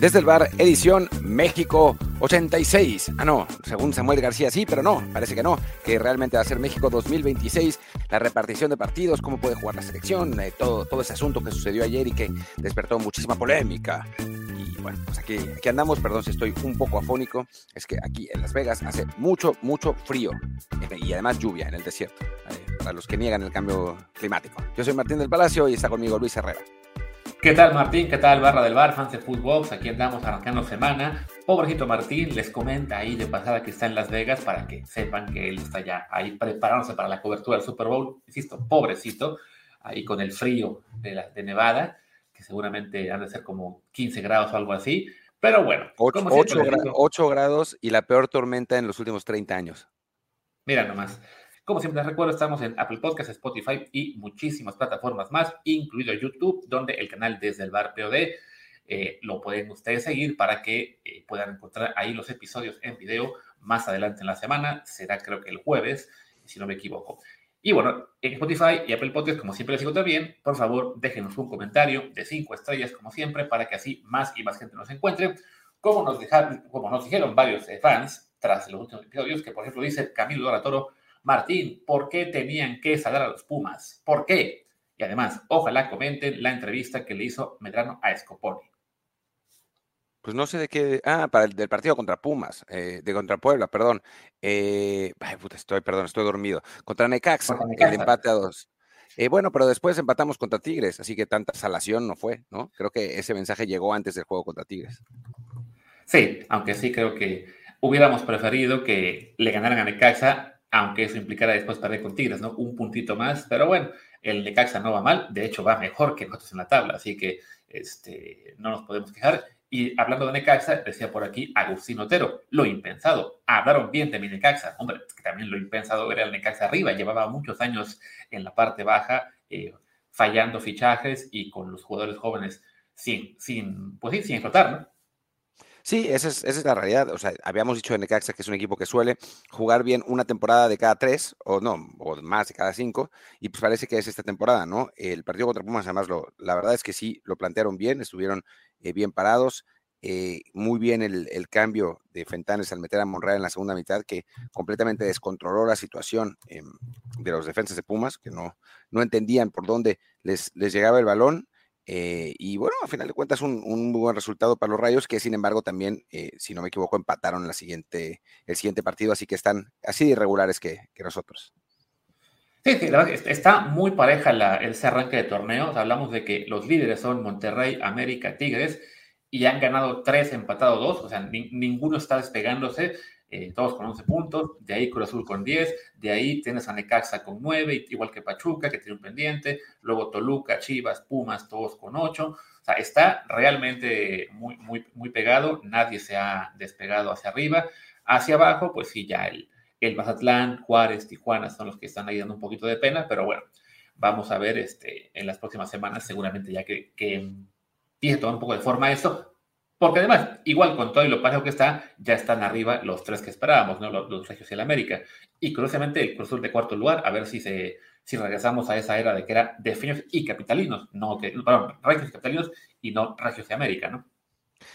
Desde el bar, edición México 86. Ah, no, según Samuel García sí, pero no, parece que no, que realmente va a ser México 2026. La repartición de partidos, cómo puede jugar la selección, eh, todo, todo ese asunto que sucedió ayer y que despertó muchísima polémica. Y bueno, pues aquí, aquí andamos, perdón si estoy un poco afónico, es que aquí en Las Vegas hace mucho, mucho frío eh, y además lluvia en el desierto, eh, para los que niegan el cambio climático. Yo soy Martín del Palacio y está conmigo Luis Herrera. ¿Qué tal Martín? ¿Qué tal Barra del Bar, fans de Footbox? Aquí andamos arrancando semana. Pobrecito Martín les comenta ahí de pasada que está en Las Vegas para que sepan que él está ya ahí preparándose para la cobertura del Super Bowl. Insisto, pobrecito, ahí con el frío de, la, de Nevada, que seguramente han de ser como 15 grados o algo así. Pero bueno. 8, grados y la peor tormenta en los últimos 30 años. Mira nomás. Como siempre les recuerdo, estamos en Apple Podcasts, Spotify y muchísimas plataformas más, incluido YouTube, donde el canal Desde el Bar POD eh, lo pueden ustedes seguir para que eh, puedan encontrar ahí los episodios en video más adelante en la semana. Será creo que el jueves, si no me equivoco. Y bueno, en Spotify y Apple Podcasts, como siempre les digo también, por favor, déjenos un comentario de cinco estrellas, como siempre, para que así más y más gente nos encuentre. Como nos, dejaron, como nos dijeron varios eh, fans tras los últimos episodios, que por ejemplo dice Camilo Doratoro, Martín, ¿por qué tenían que salir a los Pumas? ¿Por qué? Y además, ojalá comenten la entrevista que le hizo Medrano a Escoponi. Pues no sé de qué. Ah, para el del partido contra Pumas, eh, de contra Puebla, perdón. Eh, ay, puta, estoy, perdón, estoy dormido. Contra Necaxa, el empate a dos. Eh, bueno, pero después empatamos contra Tigres, así que tanta salación no fue, ¿no? Creo que ese mensaje llegó antes del juego contra Tigres. Sí, aunque sí creo que hubiéramos preferido que le ganaran a Necaxa aunque eso implicara después perder con Tigres, ¿no? Un puntito más, pero bueno, el Necaxa no va mal, de hecho va mejor que nosotros en la tabla, así que este, no nos podemos quejar. Y hablando de Necaxa, decía por aquí Agustín Otero, lo impensado, hablaron bien de mi Necaxa, hombre, que también lo impensado era el Necaxa arriba, llevaba muchos años en la parte baja, eh, fallando fichajes y con los jugadores jóvenes sin, sin, pues sí, sin explotar, ¿no? Sí, esa es, esa es la realidad. O sea, habíamos dicho en Necaxa que es un equipo que suele jugar bien una temporada de cada tres, o no, o más de cada cinco, y pues parece que es esta temporada, ¿no? El partido contra Pumas, además, lo, la verdad es que sí, lo plantearon bien, estuvieron eh, bien parados. Eh, muy bien el, cambio de Fentanes al meter a Monreal en la segunda mitad, que completamente descontroló la situación eh, de los defensas de Pumas, que no, no entendían por dónde les, les llegaba el balón eh, y bueno, a final de cuentas, un, un, buen resultado para los Rayos, que sin embargo también, eh, si no me equivoco, empataron la siguiente, el siguiente partido, así que están así de irregulares que, que nosotros. Sí, sí, la verdad está muy pareja la, ese arranque de torneos. Hablamos de que los líderes son Monterrey, América, Tigres, y han ganado tres, empatado dos, o sea, ni, ninguno está despegándose. Eh, todos con 11 puntos, de ahí Cruz Azul con 10, de ahí tienes a Necaxa con 9, igual que Pachuca, que tiene un pendiente, luego Toluca, Chivas, Pumas, todos con 8. O sea, está realmente muy, muy, muy pegado, nadie se ha despegado hacia arriba. Hacia abajo, pues sí, ya el, el Mazatlán, Juárez, Tijuana son los que están ahí dando un poquito de pena, pero bueno, vamos a ver este, en las próximas semanas, seguramente ya que, que empiece a tomar un poco de forma esto, porque además, igual con todo y lo parejo que está, ya están arriba los tres que esperábamos, ¿no? Los, los Regios y el América. Y curiosamente, el Cruz Azul de cuarto lugar, a ver si se si regresamos a esa era de que era de Finios y Capitalinos, no que, perdón, Regios y Capitalinos y no Regios y América, ¿no?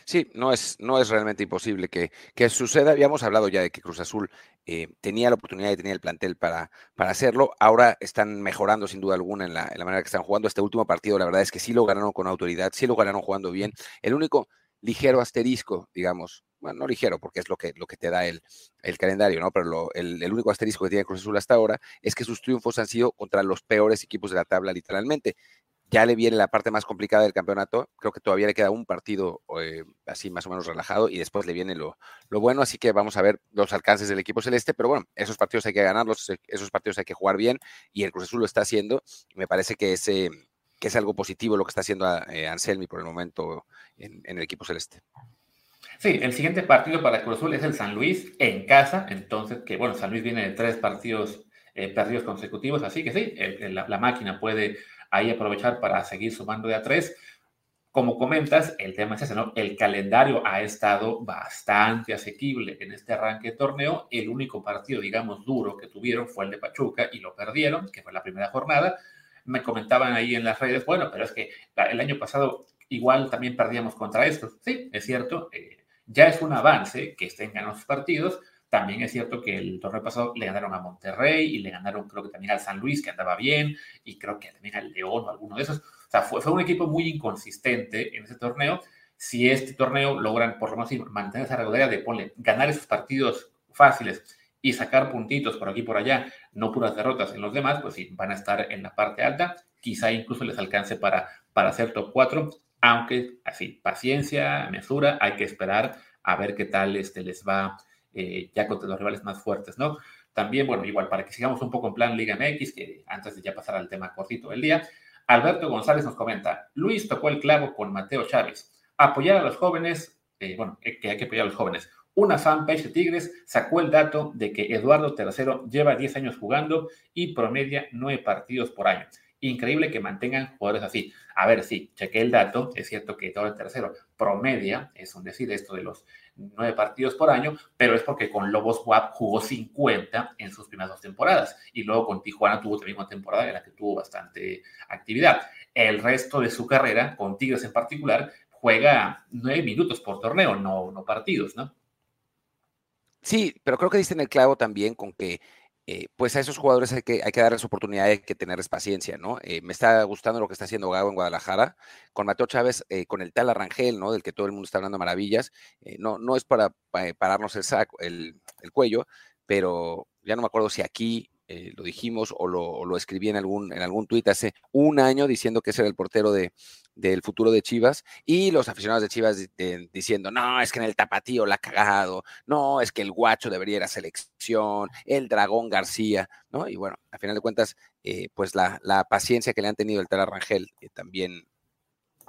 Sí, no es, no es realmente imposible que, que, suceda. Habíamos hablado ya de que Cruz Azul eh, tenía la oportunidad y tenía el plantel para, para hacerlo. Ahora están mejorando sin duda alguna en la manera que están jugando. Este último partido, la verdad es que sí lo ganaron con autoridad, sí lo ganaron jugando bien. El único ligero asterisco, digamos, bueno, no ligero porque es lo que, lo que te da el, el calendario, ¿no? Pero lo, el, el, único asterisco que tiene Cruz Azul hasta ahora es que sus triunfos han sido contra los peores equipos de la tabla, literalmente. Ya le viene la parte más complicada del campeonato, creo que todavía le queda un partido eh, así más o menos relajado y después le viene lo, lo, bueno, así que vamos a ver los alcances del equipo celeste, pero bueno, esos partidos hay que ganarlos, esos partidos hay que jugar bien y el Cruz Azul lo está haciendo me parece que ese que es algo positivo lo que está haciendo eh, Anselmi por el momento en, el equipo celeste. Sí, el siguiente partido para Cruz Azul es el San Luis en casa, entonces que bueno, San Luis viene de tres partidos eh, perdidos consecutivos, así que sí, la, la, máquina puede ahí aprovechar para seguir sumando de a tres. Como comentas, el tema es ese, ¿no? El calendario ha estado bastante asequible en este arranque de torneo. El único partido, digamos, duro que tuvieron fue el de Pachuca y lo perdieron, que fue la primera jornada me comentaban ahí en las redes, bueno, pero es que el año pasado igual también perdíamos contra estos. Sí, es cierto, eh, ya es un avance que estén ganando sus partidos. También es cierto que el torneo pasado le ganaron a Monterrey y le ganaron creo que también al San Luis, que andaba bien, y creo que también al León o alguno de esos. O sea, fue, fue un equipo muy inconsistente en ese torneo. Si este torneo logran por lo menos mantener esa regularidad de ponle, ganar esos partidos fáciles y sacar puntitos por aquí y por allá, no puras derrotas en los demás, pues sí, van a estar en la parte alta. Quizá incluso les alcance para, para hacer top 4, aunque así, paciencia, mesura, hay que esperar a ver qué tal este, les va eh, ya contra los rivales más fuertes, ¿no? También, bueno, igual para que sigamos un poco en plan Liga MX, que antes de ya pasar al tema cortito del día, Alberto González nos comenta, Luis tocó el clavo con Mateo Chávez, apoyar a los jóvenes, eh, bueno, eh, que hay que apoyar a los jóvenes. Una fanpage de Tigres sacó el dato de que Eduardo III lleva 10 años jugando y promedia 9 partidos por año. Increíble que mantengan jugadores así. A ver, sí, chequé el dato. Es cierto que Eduardo III promedia, es un decir, esto de los 9 partidos por año, pero es porque con Lobos WAP jugó 50 en sus primeras dos temporadas y luego con Tijuana tuvo también una temporada en la que tuvo bastante actividad. El resto de su carrera, con Tigres en particular, juega 9 minutos por torneo, no, no partidos, ¿no? Sí, pero creo que diste en el clavo también con que eh, pues a esos jugadores hay que, hay que darles oportunidad, hay que tenerles paciencia, ¿no? Eh, me está gustando lo que está haciendo Gago en Guadalajara, con Mateo Chávez, eh, con el tal Arrangel, ¿no? Del que todo el mundo está hablando maravillas. no, no es para, pararnos el, saco, el, el, cuello, pero ya no me acuerdo si aquí eh, lo dijimos o lo, escribí en algún, en algún tuit hace un año diciendo que ese era el portero de, del futuro de Chivas y los aficionados de Chivas diciendo, no, es que en el tapatío la ha cagado, no, es que el guacho debería ir a selección, el dragón García, ¿no? Y bueno, a final de cuentas, eh, pues la, paciencia que le han tenido el tal Arrangel eh, también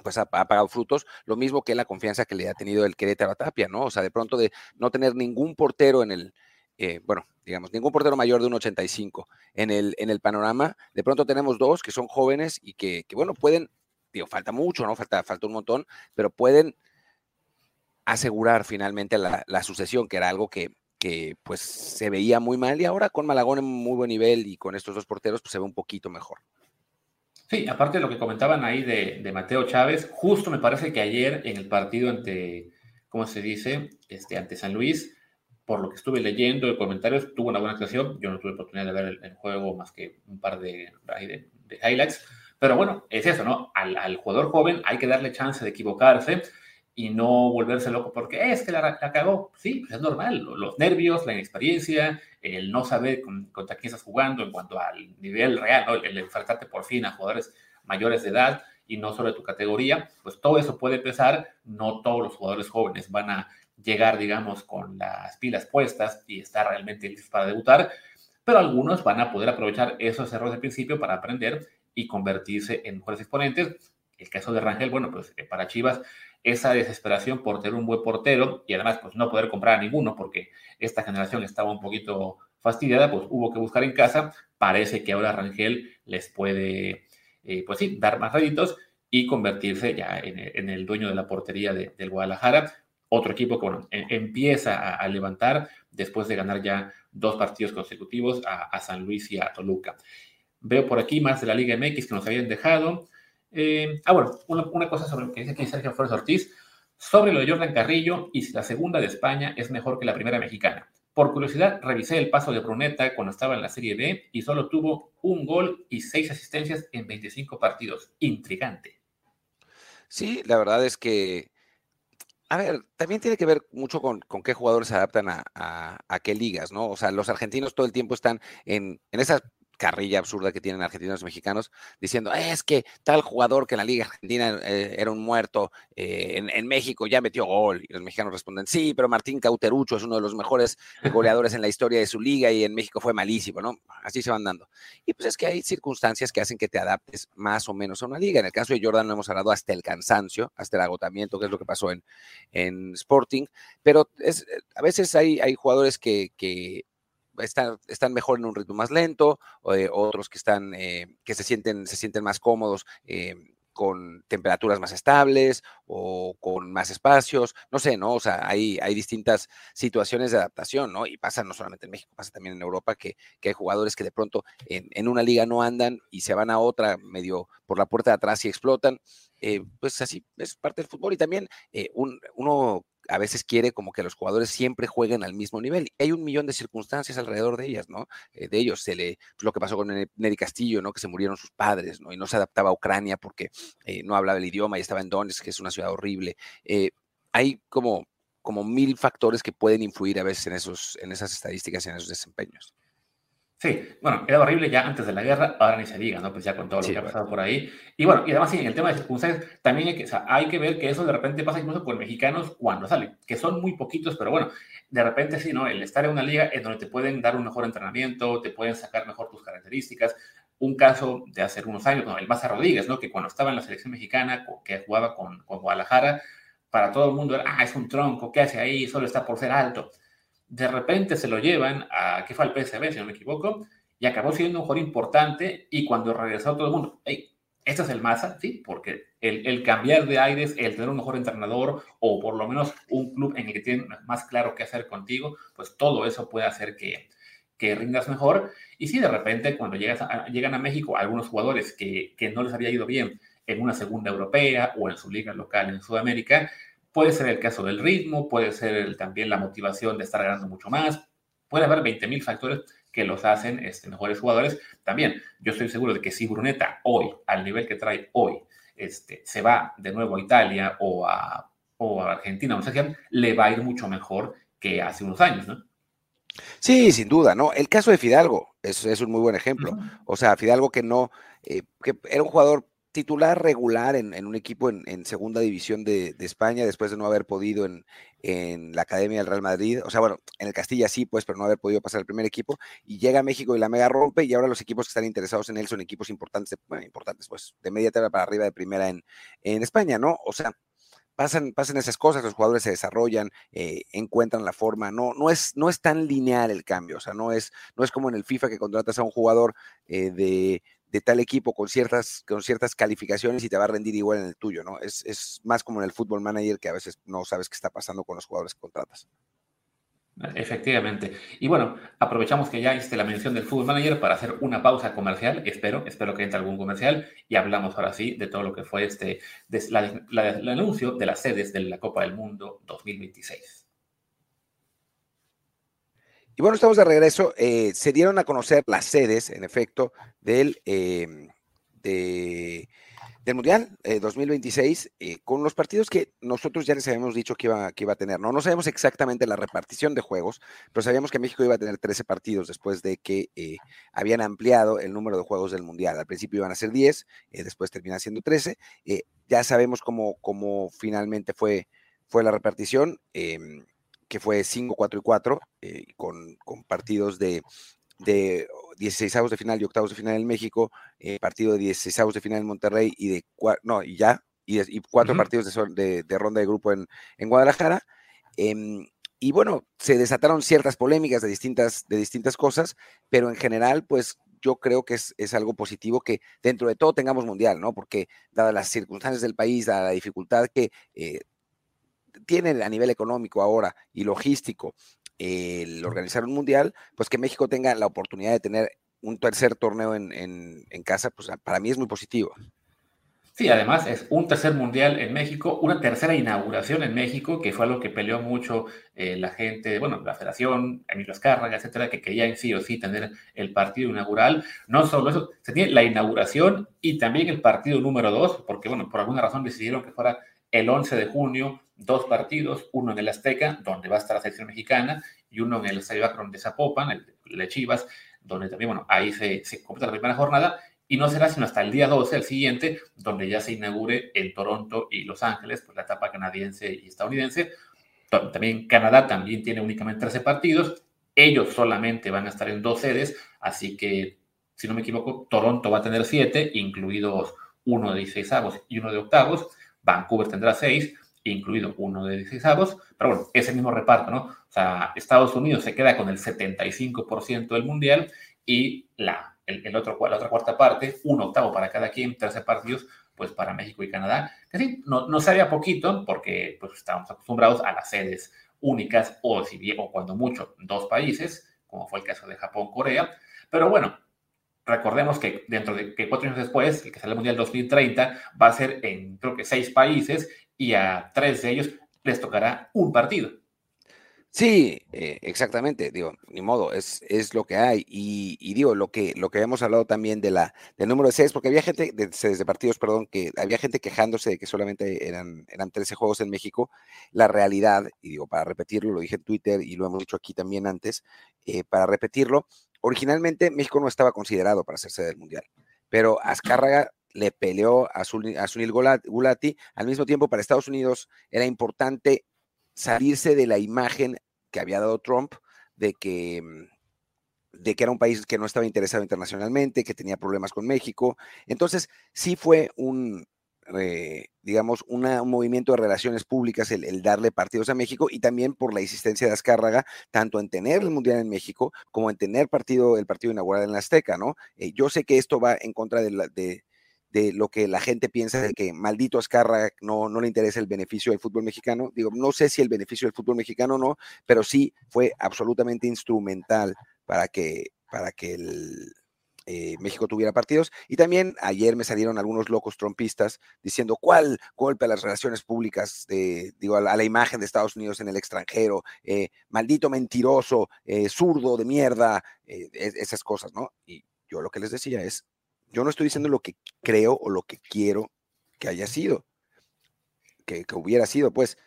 pues ha, pagado frutos, lo mismo que la confianza que le ha tenido el Querétaro Tapia, ¿no? O sea, de pronto de no tener ningún portero en el, eh, bueno, digamos, ningún portero mayor de un 85 en el, en el panorama. De pronto tenemos dos que son jóvenes y que, bueno, pueden, digo, falta mucho, ¿no? Falta, falta un montón, pero pueden asegurar finalmente la, sucesión, que era algo que, que, pues se veía muy mal y ahora con Malagón en muy buen nivel y con estos dos porteros pues se ve un poquito mejor. Sí, aparte de lo que comentaban ahí de, de Mateo Chávez, justo me parece que ayer en el partido ante, ¿cómo se dice? Este, ante San Luis, por lo que estuve leyendo de comentarios, tuvo una buena actuación. Yo no tuve oportunidad de ver el, juego más que un par de, de, highlights. Pero bueno, es eso, ¿no? Al, jugador joven hay que darle chance de equivocarse y no volverse loco porque es que la, cagó. Sí, pues es normal. Los nervios, la inexperiencia, el no saber contra quién estás jugando en cuanto al nivel real, ¿no? el, enfrentarte por fin a jugadores mayores de edad y no solo de tu categoría, pues todo eso puede pesar. No todos los jugadores jóvenes van a llegar, digamos, con las pilas puestas y estar realmente listos para debutar, pero algunos van a poder aprovechar esos errores de principio para aprender y convertirse en mejores exponentes. El caso de Rangel, bueno, pues eh, para Chivas, esa desesperación por tener un buen portero y además, pues no poder comprar a ninguno porque esta generación estaba un poquito fastidiada, pues hubo que buscar en casa. Parece que ahora Rangel les puede, eh, pues sí, dar más réditos y convertirse ya en, el dueño de la portería del Guadalajara otro equipo que bueno, e, empieza a, levantar después de ganar ya dos partidos consecutivos a, San Luis y a Toluca. Veo por aquí más de la Liga MX que nos habían dejado. Eh, ah, bueno, una, cosa sobre lo que dice aquí Sergio Flores Ortiz, sobre lo de Jordan Carrillo y si la segunda de España es mejor que la primera mexicana. Por curiosidad, revisé el paso de Bruneta cuando estaba en la Serie D y solo tuvo un gol y seis asistencias en 25 partidos. Intrigante. Sí, la verdad es que a ver, también tiene que ver mucho con, qué jugadores se adaptan a, a, qué ligas, ¿no? O sea, los argentinos todo el tiempo están en, en esas carrilla absurda que tienen argentinos y mexicanos diciendo, es que tal jugador que en la Liga Argentina eh, era un muerto, eh, en, México ya metió gol. Y los mexicanos responden, sí, pero Martín Cauterucho es uno de los mejores goleadores en la historia de su liga y en México fue malísimo, ¿no? Así se van dando. Y pues es que hay circunstancias que hacen que te adaptes más o menos a una liga. En el caso de Jordan no hemos hablado hasta el cansancio, hasta el agotamiento, que es lo que pasó en, en Sporting, pero es, a veces hay, hay jugadores que están, están mejor en un ritmo más lento, o, otros que están, eh, que se sienten, se sienten más cómodos. Eh, con temperaturas más estables o con más espacios, no sé, ¿no? O sea, hay, hay distintas situaciones de adaptación, ¿no? Y pasa no solamente en México, pasa también en Europa, que, hay jugadores que de pronto en, una liga no andan y se van a otra medio por la puerta de atrás y explotan. Eh, pues así es parte del fútbol y también eh, uno a veces quiere como que los jugadores siempre jueguen al mismo nivel. Y hay un millón de circunstancias alrededor de ellas, ¿no? Eh, de ellos, se le, pues, lo que pasó con Neri Castillo, ¿no? Que se murieron sus padres, ¿no? Y no se adaptaba a Ucrania porque eh, no hablaba el idioma y estaba en Donetsk, que es una ciudad horrible. Eh, hay como, como mil factores que pueden influir a veces en, esos, en esas estadísticas y en esos desempeños. Sí, bueno, era horrible ya antes de la guerra, ahora ni se diga, ¿no? Pues ya con todo lo que ha pasado por ahí. Y bueno, y además sí, en el tema de circunstancias, también hay que, o sea, hay que ver que eso de repente pasa incluso con mexicanos cuando salen, que son muy poquitos, pero bueno, de repente sí, ¿no? El estar en una liga en donde te pueden dar un mejor entrenamiento, te pueden sacar mejor tus características. Un caso de hace unos años, el Maza Rodríguez, ¿no? Que cuando estaba en la selección mexicana, que jugaba con, con Guadalajara, para todo el mundo era, ah, es un tronco, ¿qué hace ahí? Solo está por ser alto de repente se lo llevan a, ¿qué fue al PSV, si no me equivoco? Y acabó siendo un jugador importante y cuando regresó todo el mundo, hey, este es el Maza, sí, porque el, cambiar de aires, el tener un mejor entrenador o por lo menos un club en el que tienen más claro qué hacer contigo, pues todo eso puede hacer que, que rindas mejor. Y sí, de repente cuando llegas llegan a México algunos jugadores que, que no les había ido bien en una segunda europea o en su liga local en Sudamérica, Puede ser el caso del ritmo, puede ser también la motivación de estar ganando mucho más. Puede haber 20.000 factores que los hacen este, mejores jugadores. También yo estoy seguro de que si Bruneta hoy, al nivel que trae hoy, este, se va de nuevo a Italia o a, o a Argentina, o sea, le va a ir mucho mejor que hace unos años, ¿no? Sí, sin duda, ¿no? El caso de Fidalgo es, es un muy buen ejemplo. O sea, Fidalgo que no, eh, que era un jugador titular regular en, un equipo en, segunda división de, España, después de no haber podido en, la Academia del Real Madrid, o sea, bueno, en el Castilla sí, pues, pero no haber podido pasar el primer equipo, y llega a México y la mega rompe, y ahora los equipos que están interesados en él son equipos importantes, bueno, importantes, pues, de media tabla para arriba de primera en, España, ¿no? O sea, pasan, pasan esas cosas, los jugadores se desarrollan, eh, encuentran la forma, no, no, es, no es tan lineal el cambio, o sea, no es, no es como en el FIFA que contratas a un jugador eh, de de tal equipo con ciertas, con ciertas calificaciones y te va a rendir igual en el tuyo, ¿no? Es, es más como en el fútbol manager que a veces no sabes qué está pasando con los jugadores que contratas. Efectivamente. Y bueno, aprovechamos que ya hiciste la mención del Fútbol Manager para hacer una pausa comercial. Espero, espero que entre algún comercial y hablamos ahora sí de todo lo que fue este, el anuncio de las sedes de la Copa del Mundo 2026. Y bueno, estamos de regreso. Eh, se dieron a conocer las sedes, en efecto, del, em, del Mundial 2026, eh, eh, con los partidos que nosotros ya les habíamos dicho que iba, que iba a tener. ¿no? no sabemos exactamente la repartición de juegos, pero sabíamos que México iba a tener 13 partidos después de que habían ampliado el número de juegos del Mundial. Al principio iban a ser 10, después termina siendo 13. ya sabemos cómo, cómo finalmente fue, fue la repartición. Que fue 5, 4 y 4, eh, con, con, partidos de, de 16 avos de final y octavos de final en México, eh, partido de 16 avos de final en Monterrey y de no, y ya, y, y cuatro partidos de, de, ronda de grupo en, en Guadalajara. Em, y bueno, se desataron ciertas polémicas de distintas, de distintas cosas, pero en general, pues yo creo que es, es, algo positivo que dentro de todo tengamos mundial, ¿no? Porque dadas las circunstancias del país, dada la dificultad que eh, tiene a nivel económico ahora y logístico el organizar un mundial, pues que México tenga la oportunidad de tener un tercer torneo en, en, casa, pues para mí es muy positivo. Sí, además es un tercer mundial en México, una tercera inauguración en México, que fue algo que peleó mucho eh, la gente, bueno, la Federación, Emilio Azcárraga, etcétera, que querían sí o sí tener el partido inaugural. No solo eso, se tiene la inauguración y también el partido número dos, porque, bueno, por alguna razón decidieron que fuera el 11 de junio, dos partidos, uno en el Azteca, donde va a estar la selección mexicana, y uno en el Estadio Akron de Zapopan, el de Chivas, donde también, bueno, ahí se, se completa la primera jornada, y no será sino hasta el día 12, el siguiente, donde ya se inaugure en Toronto y Los Ángeles, pues la etapa canadiense y estadounidense. También Canadá también tiene únicamente 13 partidos, ellos solamente van a estar en dos sedes, así que, si no me equivoco, Toronto va a tener 7, incluidos uno de 16 avos y uno de octavos, Vancouver tendrá 6, incluido uno de 16 avos, pero bueno, es el mismo reparto, ¿no? O sea, Estados Unidos se queda con el 75% del mundial y la, el, otro, la otra cuarta parte, un octavo para cada quien, 13 partidos, pues para México y Canadá, que sí, no, no sería poquito porque pues estamos acostumbrados a las sedes únicas o, si bien, o cuando mucho dos países, como fue el caso de Japón, Corea, pero bueno, recordemos que dentro de que cuatro años después, el que sale el Mundial 2030, va a ser en creo que seis países y a tres de ellos les tocará un partido. Sí, eh, exactamente, digo, ni modo, es, es lo que hay. Y, digo, lo que, lo que habíamos hablado también de la, del número de sedes, porque había gente, de sedes de partidos, perdón, que había gente quejándose de que solamente eran, eran 13 juegos en México. La realidad, y digo, para repetirlo, lo dije en Twitter y lo hemos dicho aquí también antes, eh, para repetirlo, originalmente México no estaba considerado para sede del Mundial, pero Azcárraga le peleó a, Sunil Gulati. Al mismo tiempo, para Estados Unidos era importante salirse de la imagen que había dado Trump de que, mm, de que era un país que no estaba interesado internacionalmente, que tenía problemas con México. Entonces, sí fue un, eh, digamos, un movimiento de relaciones públicas el, darle partidos a México y también por la existencia de Azcárraga, tanto en tener el Mundial en México como en tener partido, el partido inaugural en la Azteca, ¿no? Eh, yo sé que esto va en contra de, lo que la gente piensa de que maldito Azcárraga no, no le interesa el beneficio del fútbol mexicano. Digo, no sé si el beneficio del fútbol mexicano no, pero sí fue absolutamente instrumental para que, para que el, eh, México tuviera partidos. Y también ayer me salieron algunos locos trompistas diciendo cuál golpe a las relaciones públicas, digo, a la, imagen de Estados Unidos en el extranjero, eh, maldito mentiroso, eh, zurdo de mierda, esas cosas, ¿no? Y yo lo que les decía es, yo no estoy diciendo lo que creo o lo que quiero que haya sido, que, que hubiera sido, pues,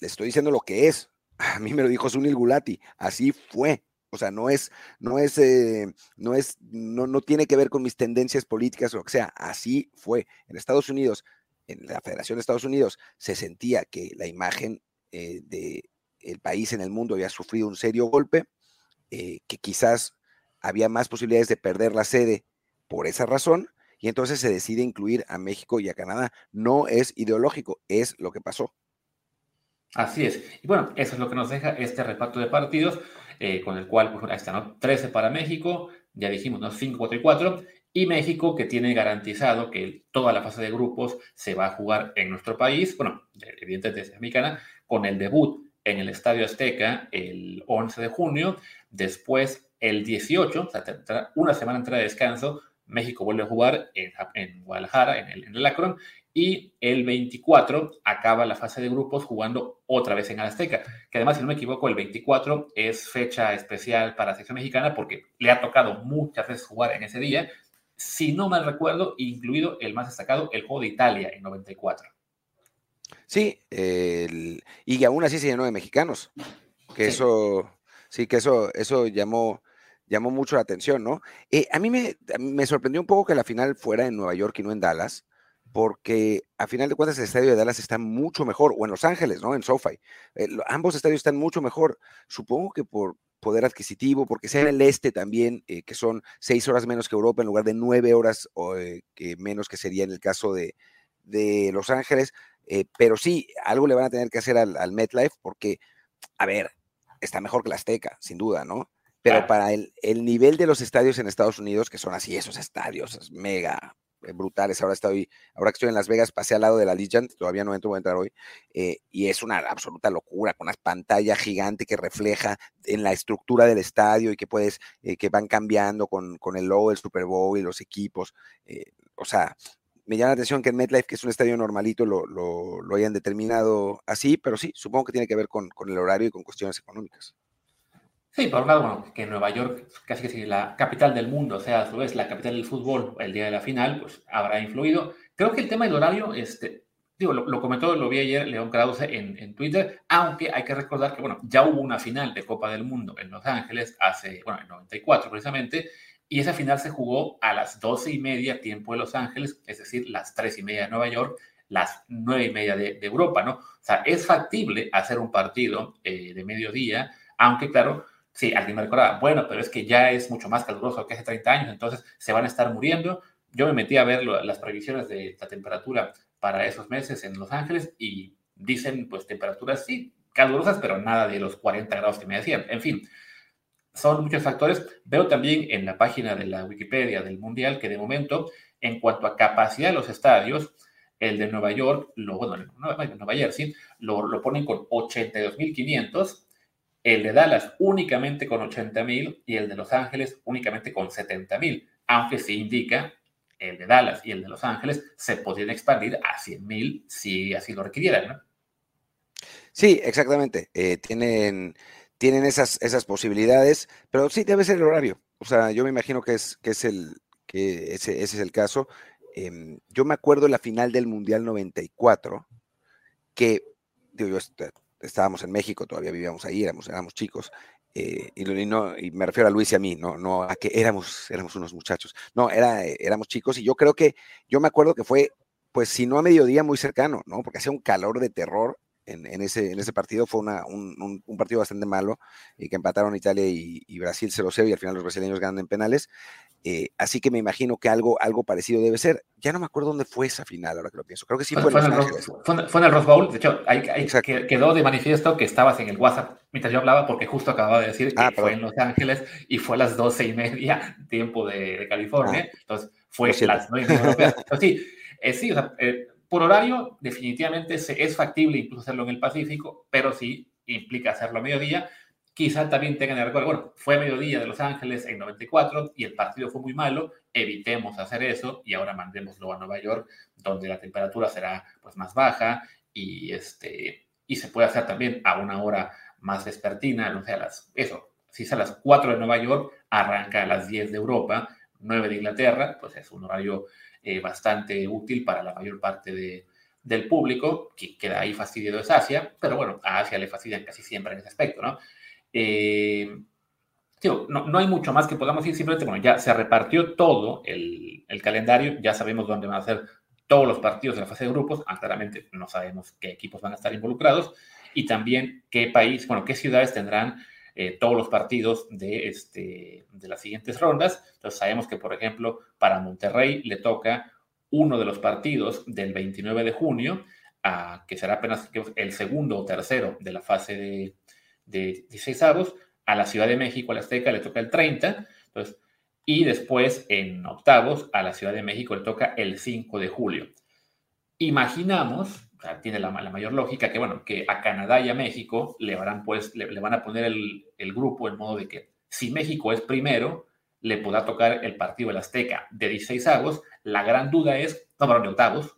les estoy diciendo lo que es. A mí me lo dijo Sunil Gulati, así fue. O sea, no es, no es, eh, no es, no, no tiene que ver con mis tendencias políticas o lo que sea. Así fue. En Estados Unidos, en la Federación de Estados Unidos, se sentía que la imagen eh, del país en el mundo había sufrido un serio golpe, eh, que quizás había más posibilidades de perder la sede por esa razón, y entonces se decide incluir a México y a Canadá. No es ideológico, es lo que pasó. Así es. Y bueno, eso es lo que nos deja este reparto de partidos. Eh, con el cual, pues, ahí está, ¿no? 13 para México, ya dijimos, ¿no? 5, 4 y 4, y México que tiene garantizado que toda la fase de grupos se va a jugar en nuestro país, bueno, evidentemente desde Mexicana, con el debut en el Estadio Azteca el 11 de junio, después el 18, o sea, una semana entre de descanso, México vuelve a jugar en, Guadalajara, en el, en el Akron, y el 24 acaba la fase de grupos jugando otra vez en Azteca, que además, si no me equivoco, el 24 es fecha especial para la selección mexicana porque le ha tocado muchas veces jugar en ese día, si no mal recuerdo, incluido el más destacado, el juego de Italia en 94. Sí, y aún así se llenó de mexicanos, que eso, sí, que eso, eso llamó, llamó mucho la atención, ¿no? Eh, a mí me, me sorprendió un poco que la final fuera en Nueva York y no en Dallas, porque a final de cuentas el estadio de Dallas está mucho mejor, o en Los Ángeles, ¿no? En SoFi. Eh, ambos estadios están mucho mejor. Supongo que por poder adquisitivo, porque sea en el este también, eh, que son seis horas menos que Europa en lugar de nueve horas o, eh, que menos que sería en el caso de, Los Ángeles. pero sí, algo le van a tener que hacer al, MetLife, porque, a ver, está mejor que la Azteca, sin duda, ¿no? Pero para el, el, nivel de los estadios en Estados Unidos, que son así, esos estadios mega eh, brutales. Ahora estoy, ahora que estoy en Las Vegas, pasé al lado de la Legend, todavía no entro, voy a entrar hoy, eh, y es una absoluta locura, con una pantalla gigante que refleja en la estructura del estadio y que puedes, eh, que van cambiando con, con, el logo del Super Bowl y los equipos. o sea, me llama la atención que en MetLife, que es un estadio normalito, lo, lo, lo, hayan determinado así, pero sí, supongo que tiene que ver con, con el horario y con cuestiones económicas. Sí, por un lado, bueno, que Nueva York, casi que si la capital del mundo, o sea, a su vez la capital del fútbol el día de la final, pues habrá influido. Creo que el tema del horario, este, digo, lo, comentó, lo vi ayer León Krause en, en, Twitter, aunque hay que recordar que, bueno, ya hubo una final de Copa del Mundo en Los Ángeles hace, bueno, en 94 precisamente, y esa final se jugó a las 12 y media tiempo de Los Ángeles, es decir, las 3 y media de Nueva York, las 9 y media de, Europa, ¿no? O sea, es factible hacer un partido eh, de mediodía, aunque claro, Sí, alguien me recordaba, bueno, pero es que ya es mucho más caluroso que hace 30 años, entonces se van a estar muriendo. Yo me metí a ver las previsiones de la temperatura para esos meses en Los Ángeles y dicen, pues, temperaturas, sí, calurosas, pero nada de los 40 grados que me decían. En fin, son muchos factores. Veo también en la página de la Wikipedia del Mundial que de momento, en cuanto a capacidad de los estadios, El de Nueva York, lo, bueno, Nueva Jersey, lo, lo ponen con 82.500 el de Dallas únicamente con 80 mil y el de Los Ángeles únicamente con 70 mil, aunque sí indica el de Dallas y el de Los Ángeles se podrían expandir a 100 mil si así lo requirieran. ¿no? Sí, exactamente. Eh, tienen, tienen esas, esas posibilidades, pero sí debe ser el horario. O sea, yo me imagino que es, que es el, que ese, ese es el caso. Em, yo me acuerdo la final del Mundial 94, que digo, yo estábamos en México, todavía vivíamos ahí, éramos, éramos chicos, eh, y, no, y, me refiero a Luis y a mí, no, no a que éramos, éramos unos muchachos, no, era, eh, éramos chicos y yo creo que, yo me acuerdo que fue, pues si no a mediodía, muy cercano, ¿no? Porque hacía un calor de terror en, ese, en ese partido. Fue una, un, un, partido bastante malo y que empataron Italia y, y Brasil 0-0 y al final los brasileños ganan en penales. Eh, así que me imagino que algo, algo parecido debe ser. Ya no me acuerdo dónde fue esa final, ahora que lo pienso. Creo que sí fue, fue, en, Ángeles. Fue, fue, en el Rose Bowl. De hecho, ahí, ahí quedó de manifiesto que estabas en el WhatsApp mientras yo hablaba, porque justo acababa de decir ah, que fue en Los Ángeles y fue a las doce y media, tiempo de, de California. Ah, Entonces, fue las nueve europeas. sí, eh, sí o sea, eh, por horario, definitivamente es factible incluso hacerlo en el Pacífico, pero sí implica hacerlo a mediodía. Quizá también tengan el recuerdo, bueno, fue mediodía de Los Ángeles en 94 y el partido fue muy malo, evitemos hacer eso y ahora mandémoslo a Nueva York, donde la temperatura será pues más baja y, este, y se puede hacer también a una hora más vespertina, no sé, las, eso, si es a las 4 de Nueva York, arranca a las 10 de Europa, 9 de Inglaterra, pues es un horario eh, bastante útil para la mayor parte de, del público, que queda ahí fastidiado es Asia, pero bueno, a Asia le fastidian casi siempre en ese aspecto, ¿no? Eh, no, no, hay mucho más que podamos decir, simplemente, bueno, ya se repartió todo el, calendario, ya sabemos dónde van a ser todos los partidos de la fase de grupos, ah, claramente no sabemos qué equipos van a estar involucrados, y también qué país, bueno, qué ciudades tendrán eh, todos los partidos de, este, de las siguientes rondas. Entonces sabemos que, por ejemplo, para Monterrey le toca uno de los partidos del 29 de junio, a, que será apenas el segundo o tercero de la fase de, de 16 avos. A la Ciudad de México, a la Azteca, le toca el 30. Entonces, y después en octavos, a la Ciudad de México le toca el 5 de julio. Imaginamos tiene la, mayor lógica que, bueno, que a Canadá y a México le van, pues, le, van a poner el, el, grupo en modo de que si México es primero, le podrá tocar el partido del Azteca de 16 avos. La gran duda es, no, perdón, de octavos.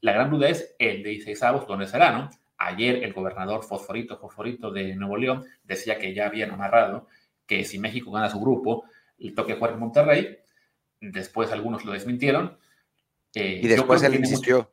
La gran duda es el de 16 avos, ¿dónde será, no? Ayer el gobernador Fosforito, Fosforito de Nuevo León, decía que ya habían amarrado que si México gana su grupo, le toque jugar en Monterrey. Después algunos lo desmintieron. Eh, y después él insistió.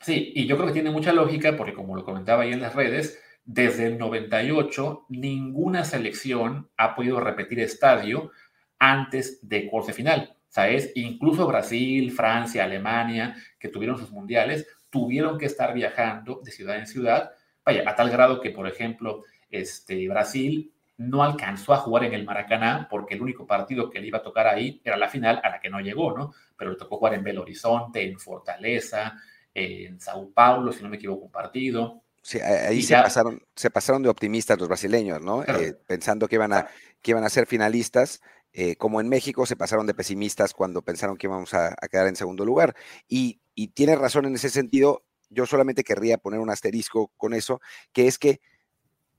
Sí, y yo creo que tiene mucha lógica porque como lo comentaba ahí en las redes, desde el 98 ninguna selección ha podido repetir estadio antes de corte final. O sea, es incluso Brasil, Francia, Alemania, que tuvieron sus mundiales, tuvieron que estar viajando de ciudad en ciudad, vaya, a tal grado que, por ejemplo, este, Brasil no alcanzó a jugar en el Maracaná porque el único partido que le iba a tocar ahí era la final a la que no llegó, ¿no? Pero le tocó jugar en Belo Horizonte, en Fortaleza, en Sao Paulo, si no me equivoco, un partido. Sí, ahí se, pasaron, se pasaron de optimistas los brasileños, ¿no? Eh, pensando que iban, a, que iban a ser finalistas. Eh, como en México se pasaron de pesimistas cuando pensaron que íbamos a, quedar en segundo lugar. Y, y tiene razón en ese sentido. Yo solamente querría poner un asterisco con eso, que es que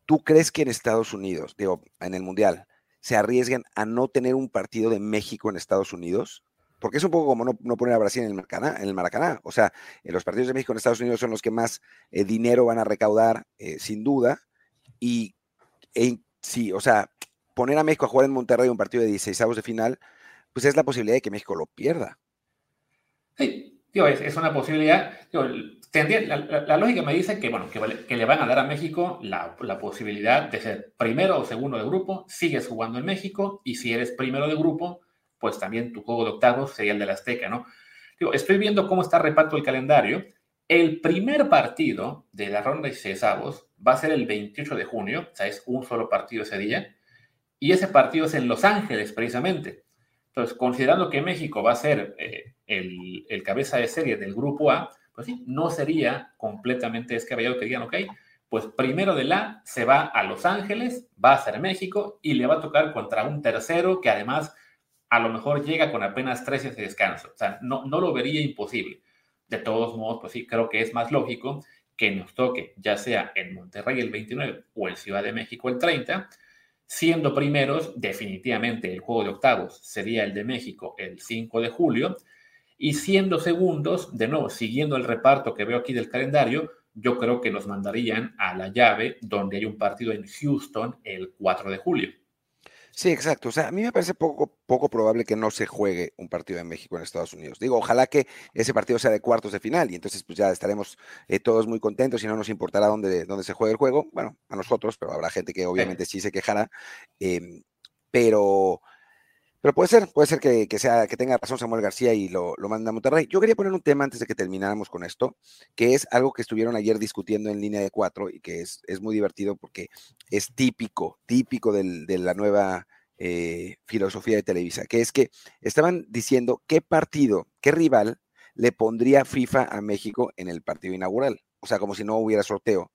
tú crees que en Estados Unidos, digo, en el Mundial, se arriesgan a no tener un partido de México en Estados Unidos porque es un poco como no, poner a Brasil en el, Maracaná. O sea, en los partidos de México en Estados Unidos son los que más eh, dinero van a recaudar, eh, sin duda. Y sí, o sea, poner a México a jugar en Monterrey un partido de 16 avos de final, pues es la posibilidad de que México lo pierda. Sí, tío, es, una posibilidad. la, lógica me dice que, bueno, que, le van a dar a México la, la, posibilidad de ser primero o segundo de grupo, sigues jugando en México y si eres primero de grupo, pues también tu juego de octavos sería el de la Azteca, ¿no? Estoy viendo cómo está reparto el calendario. El primer partido de la ronda de avos va a ser el 28 de junio, o sea, es un solo partido ese día, y ese partido es en Los Ángeles, precisamente. Entonces, considerando que México va a ser eh, el, cabeza de serie del grupo A, pues sí, no sería completamente descabellado que digan, ok, pues primero de la se va a Los Ángeles, va a ser México y le va a tocar contra un tercero que además a lo mejor llega con apenas tres días de descanso. O sea, no, no lo vería imposible. de todos modos, pues sí, creo que es más lógico que nos toque, ya sea en Monterrey el 29 o en Ciudad de México el 30, siendo primeros, definitivamente el juego de octavos sería el de México el 5 de julio, y siendo segundos, de nuevo, siguiendo el reparto que veo aquí del calendario, yo creo que nos mandarían a la llave donde hay un partido en Houston el 4 de julio. Sí, exacto. O sea, a mí me parece poco, poco probable que no se juegue un partido en México en Estados Unidos. Digo, ojalá que ese partido sea de cuartos de final y entonces pues ya estaremos eh, todos muy contentos y no nos importará dónde, dónde se juegue el juego. Bueno, a nosotros, pero habrá gente que obviamente sí se quejará. Em, pero, pero puede ser, puede ser que, sea, que tenga razón Samuel García y lo, lo manda a Monterrey. Yo quería poner un tema antes de que termináramos con esto, que es algo que estuvieron ayer discutiendo en línea de cuatro y que es, muy divertido porque es típico, típico de la nueva eh, filosofía de Televisa, que es que estaban diciendo qué partido, qué rival le pondría FIFA a México en el partido inaugural. O sea, como si no hubiera sorteo,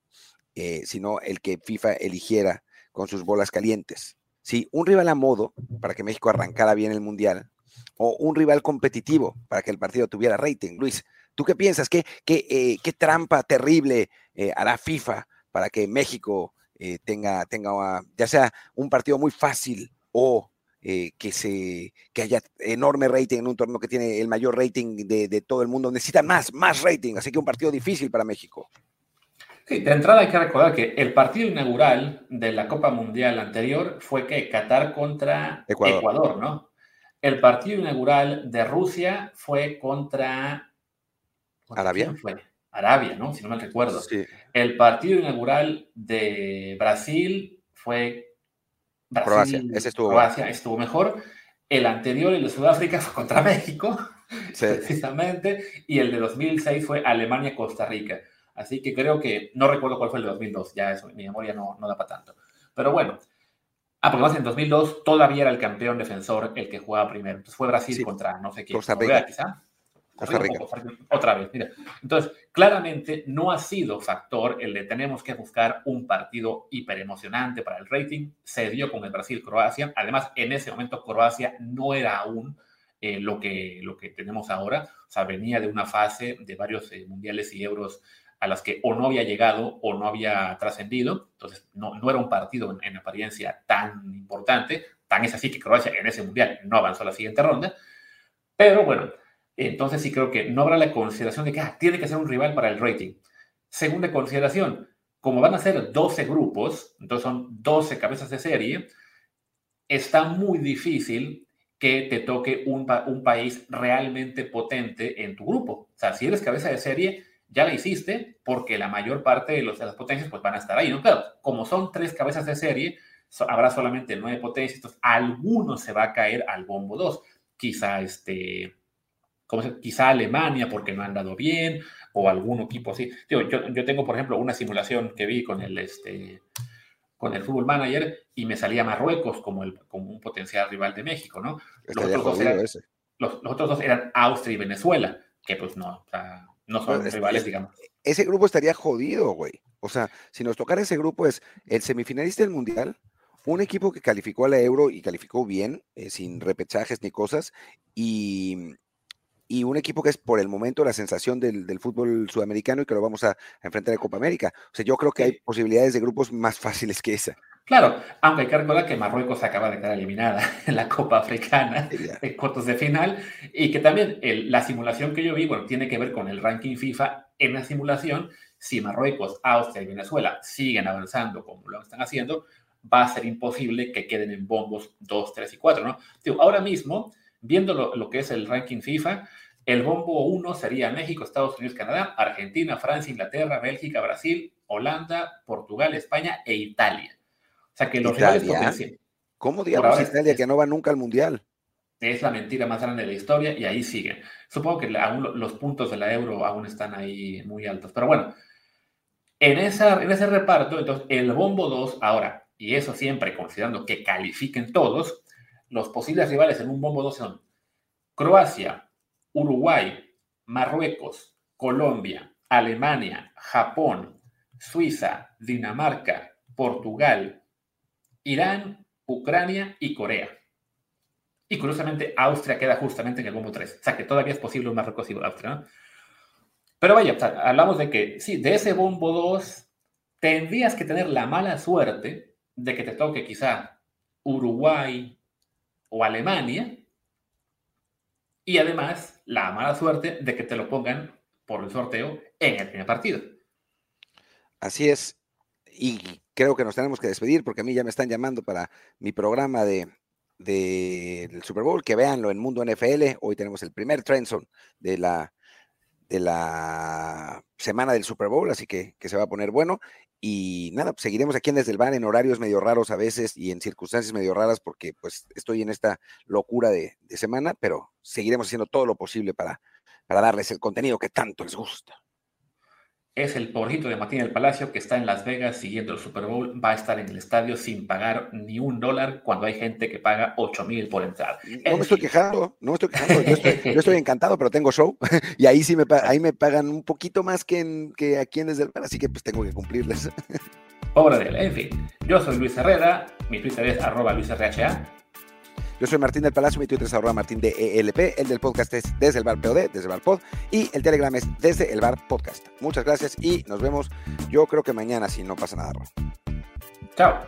eh, sino el que FIFA eligiera con sus bolas calientes. ¿Sí? Un rival a modo para que México arrancara bien el Mundial o un rival competitivo para que el partido tuviera rating. Luis, ¿tú qué piensas? ¿Qué, eh, trampa terrible eh, hará FIFA para que México eh, tenga, tenga ya sea un partido muy fácil o que, se, que haya enorme rating en un torneo que tiene el mayor rating de, de todo el mundo? Necesita más, más rating, así que un partido difícil para México. Sí, de entrada hay que recordar que el partido inaugural de la Copa Mundial anterior fue que Qatar contra Ecuador. ¿no? El partido inaugural de Rusia fue contra Arabia. Fue? Arabia, ¿no? Si no me recuerdo. El partido inaugural de Brasil fue Croacia. Ese estuvo, Croacia estuvo mejor. El anterior, el de Sudáfrica, fue contra México, precisamente. Y el de 2006 fue Alemania-Costa Rica. Así que creo que, no recuerdo cuál fue el de 2002, ya eso, mi memoria no, no da para tanto. Pero bueno, ah, porque más en 2002 todavía era el campeón defensor el que jugaba primero. Entonces fue Brasil contra no sé quién. Costa Rica. quizá. Costa Rica. Otra vez, mira. Entonces, claramente no ha sido factor el de tenemos que buscar un partido hiper emocionante para el rating. Se dio con el Brasil-Croacia. Además, en ese momento Croacia no era aún eh, lo, que, lo que tenemos ahora. O sea, venía de una fase de varios eh, mundiales y euros a las que o no había llegado o no había trascendido. Entonces, no, era un partido en, apariencia tan importante. Tan es así que Croacia en ese mundial no avanzó a la siguiente ronda. Pero bueno, entonces sí creo que no habrá la consideración de que ah, tiene que ser un rival para el rating. Segunda consideración, como van a ser 12 grupos, entonces son 12 cabezas de serie, está muy difícil que te toque un, un país realmente potente en tu grupo. O sea, si eres cabeza de serie, ya la hiciste porque la mayor parte de, los, de las potencias pues van a estar ahí, ¿no? Claro, como son tres cabezas de serie, habrá solamente nueve potencias, entonces alguno se va a caer al bombo 2. Quizá este, ¿cómo se, quizá Alemania porque no han dado bien, o algún equipo así. yo, yo tengo, por ejemplo, una simulación que vi con el, este, con el Fútbol Manager y me salía Marruecos como, el, como un potencial rival de México, ¿no? Los otros, dos eran, los, otros, dos eran, Austria y Venezuela, que pues no, o sea, no son rivales, digamos. Ese grupo estaría jodido, güey. O sea, si nos tocara ese grupo es el semifinalista del Mundial, un equipo que calificó a la Euro y calificó bien, eh, sin repechajes ni cosas, y, y, un equipo que es por el momento la sensación del, fútbol sudamericano y que lo vamos a, a, enfrentar en Copa América. O sea, yo creo que hay posibilidades de grupos más fáciles que esa. Claro, aunque hay que recordar que Marruecos acaba de quedar eliminada en la Copa Africana en cortos de final y que también la simulación que yo vi, bueno, tiene que ver con el ranking FIFA en la simulación. Si Marruecos, Austria y Venezuela siguen avanzando como lo están haciendo, va a ser imposible que queden en bombos 2, 3 y 4, ¿no? ahora mismo, viendo lo, lo que es el ranking FIFA, el bombo 1 sería México, Estados Unidos, Canadá, Argentina, Francia, Inglaterra, Bélgica, Brasil, Holanda, Portugal, España e Italia. Sea, que los rivales ¿Cómo digamos Italia que no va nunca al Mundial? Es la mentira más grande de la historia y ahí siguen. Supongo que aún los puntos de la euro aún están ahí muy altos. Pero bueno, en, esa, en ese reparto, entonces el bombo 2 ahora, y eso siempre considerando que califiquen todos, los posibles rivales en un bombo 2 son Croacia, Uruguay, Marruecos, Colombia, Alemania, Japón, Suiza, Dinamarca, Portugal, Irán, Ucrania y Corea. Y curiosamente, Austria queda justamente en el bombo 3. O sea que todavía es posible un Marruecos y Austria. Pero vaya, hablamos de que, sí, de ese bombo 2 tendrías que tener la mala suerte de que te toque quizá Uruguay o Alemania, y además la mala suerte de que te lo pongan por el sorteo en el primer partido. Así es. Y creo que nos tenemos que despedir porque a mí ya me están llamando para mi programa de del Super Bowl, que véanlo en Mundo NFL. Hoy tenemos el primer Trenson de la, de la semana del Super Bowl, así que, que se va a poner bueno. Y nada, pues seguiremos aquí en Desde el Bar en horarios medio raros a veces y en circunstancias medio raras porque pues estoy en esta locura de, semana, pero seguiremos haciendo todo lo posible para, para darles el contenido que tanto les gusta es el pobrecito de Martín del Palacio que está en Las Vegas siguiendo el Super Bowl, va a estar en el estadio sin pagar ni un dólar cuando hay gente que paga 8 mil por entrar. No me estoy quejando, no me estoy quejando, yo estoy, encantado, pero tengo show y ahí sí me, ahí me pagan un poquito más que, en, que aquí en Desde el Bar, así que pues tengo que cumplirles. Pobre de él, en fin. Yo soy Luis Herrera, mi Twitter es arroba luisrha. Yo soy Martín del Palacio, mi Twitter es arroba Martín de ELP, el del podcast es desde el bar POD, desde el bar pod, y el Telegram es desde el bar podcast. Muchas gracias y nos vemos yo creo que mañana si no pasa nada. Chao.